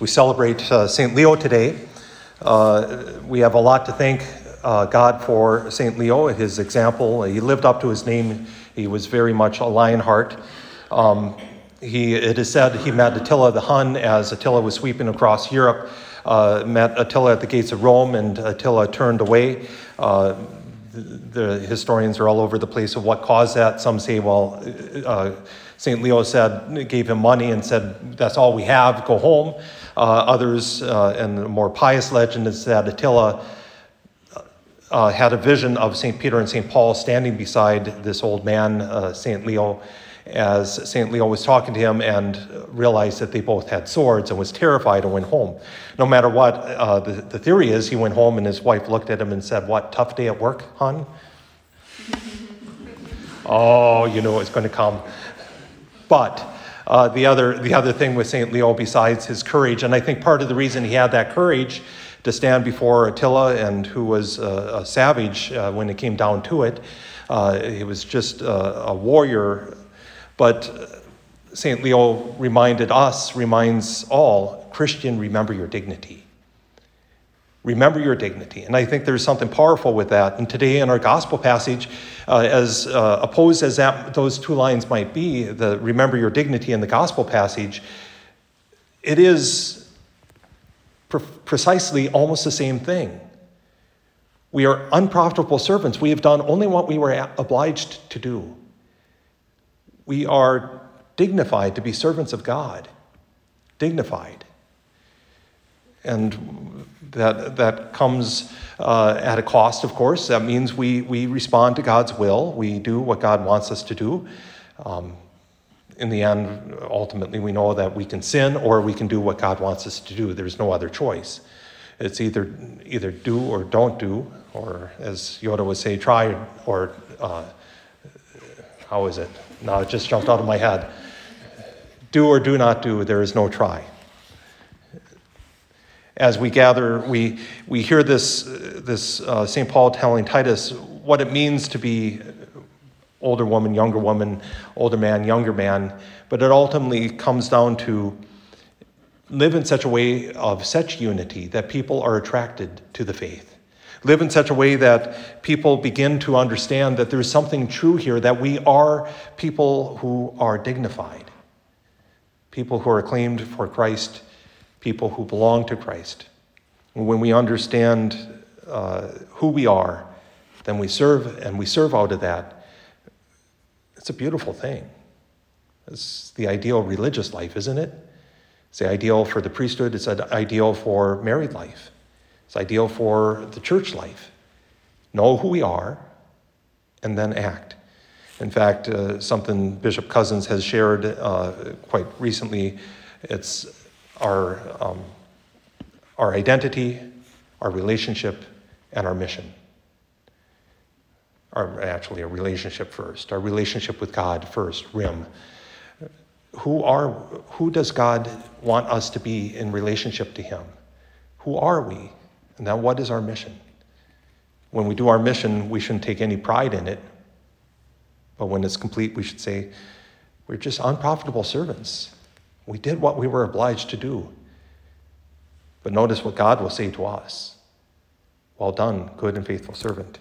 We celebrate uh, St. Leo today, uh, we have a lot to thank uh, God for St. Leo, and his example. He lived up to his name, he was very much a lion heart. Um, he, it is said he met Attila the Hun as Attila was sweeping across Europe, uh, met Attila at the gates of Rome, and Attila turned away. The, the, historians are all over the place of what caused that. Some say, well, uh, St. Leo said, gave him money and said, That's all we have, go home. Uh, others, uh, and a more pious legend is that Attila uh, had a vision of St. Peter and St. Paul standing beside this old man, uh, St. Leo, as St. Leo was talking to him and realized that they both had swords and was terrified and went home. No matter what, uh, the, the theory is he went home and his wife looked at him and said, What, tough day at work, hon? oh, you know it's going to come. But uh, the, other, the other thing with St. Leo, besides his courage, and I think part of the reason he had that courage to stand before Attila, and who was a, a savage uh, when it came down to it, uh, he was just a warrior. But St. Leo reminded us, reminds all Christian, remember your dignity. Remember your dignity. And I think there's something powerful with that. And today in our gospel passage, uh, as uh, opposed as that, those two lines might be, the remember your dignity in the gospel passage, it is pre- precisely almost the same thing. We are unprofitable servants. We have done only what we were obliged to do. We are dignified to be servants of God. Dignified. And that, that comes uh, at a cost, of course. That means we, we respond to God's will, we do what God wants us to do. Um, in the end, ultimately, we know that we can sin or we can do what God wants us to do. There's no other choice. It's either, either do or don't do, or as Yoda would say, try or, uh, how is it? No, it just jumped out of my head. Do or do not do, there is no try as we gather, we, we hear this, this uh, St. Paul telling Titus what it means to be older woman, younger woman, older man, younger man, but it ultimately comes down to live in such a way of such unity that people are attracted to the faith. Live in such a way that people begin to understand that there's something true here, that we are people who are dignified, people who are claimed for Christ people who belong to Christ. when we understand uh, who we are, then we serve, and we serve out of that. It's a beautiful thing. It's the ideal religious life, isn't it? It's the ideal for the priesthood, it's an ideal for married life, it's ideal for the church life. Know who we are and then act. In fact, uh, something Bishop Cousins has shared uh, quite recently, it's our, um, our identity, our relationship, and our mission. Our, actually, a relationship first, our relationship with God first, RIM. Who, are, who does God want us to be in relationship to Him? Who are we? Now, what is our mission? When we do our mission, we shouldn't take any pride in it. But when it's complete, we should say, we're just unprofitable servants. We did what we were obliged to do. But notice what God will say to us Well done, good and faithful servant.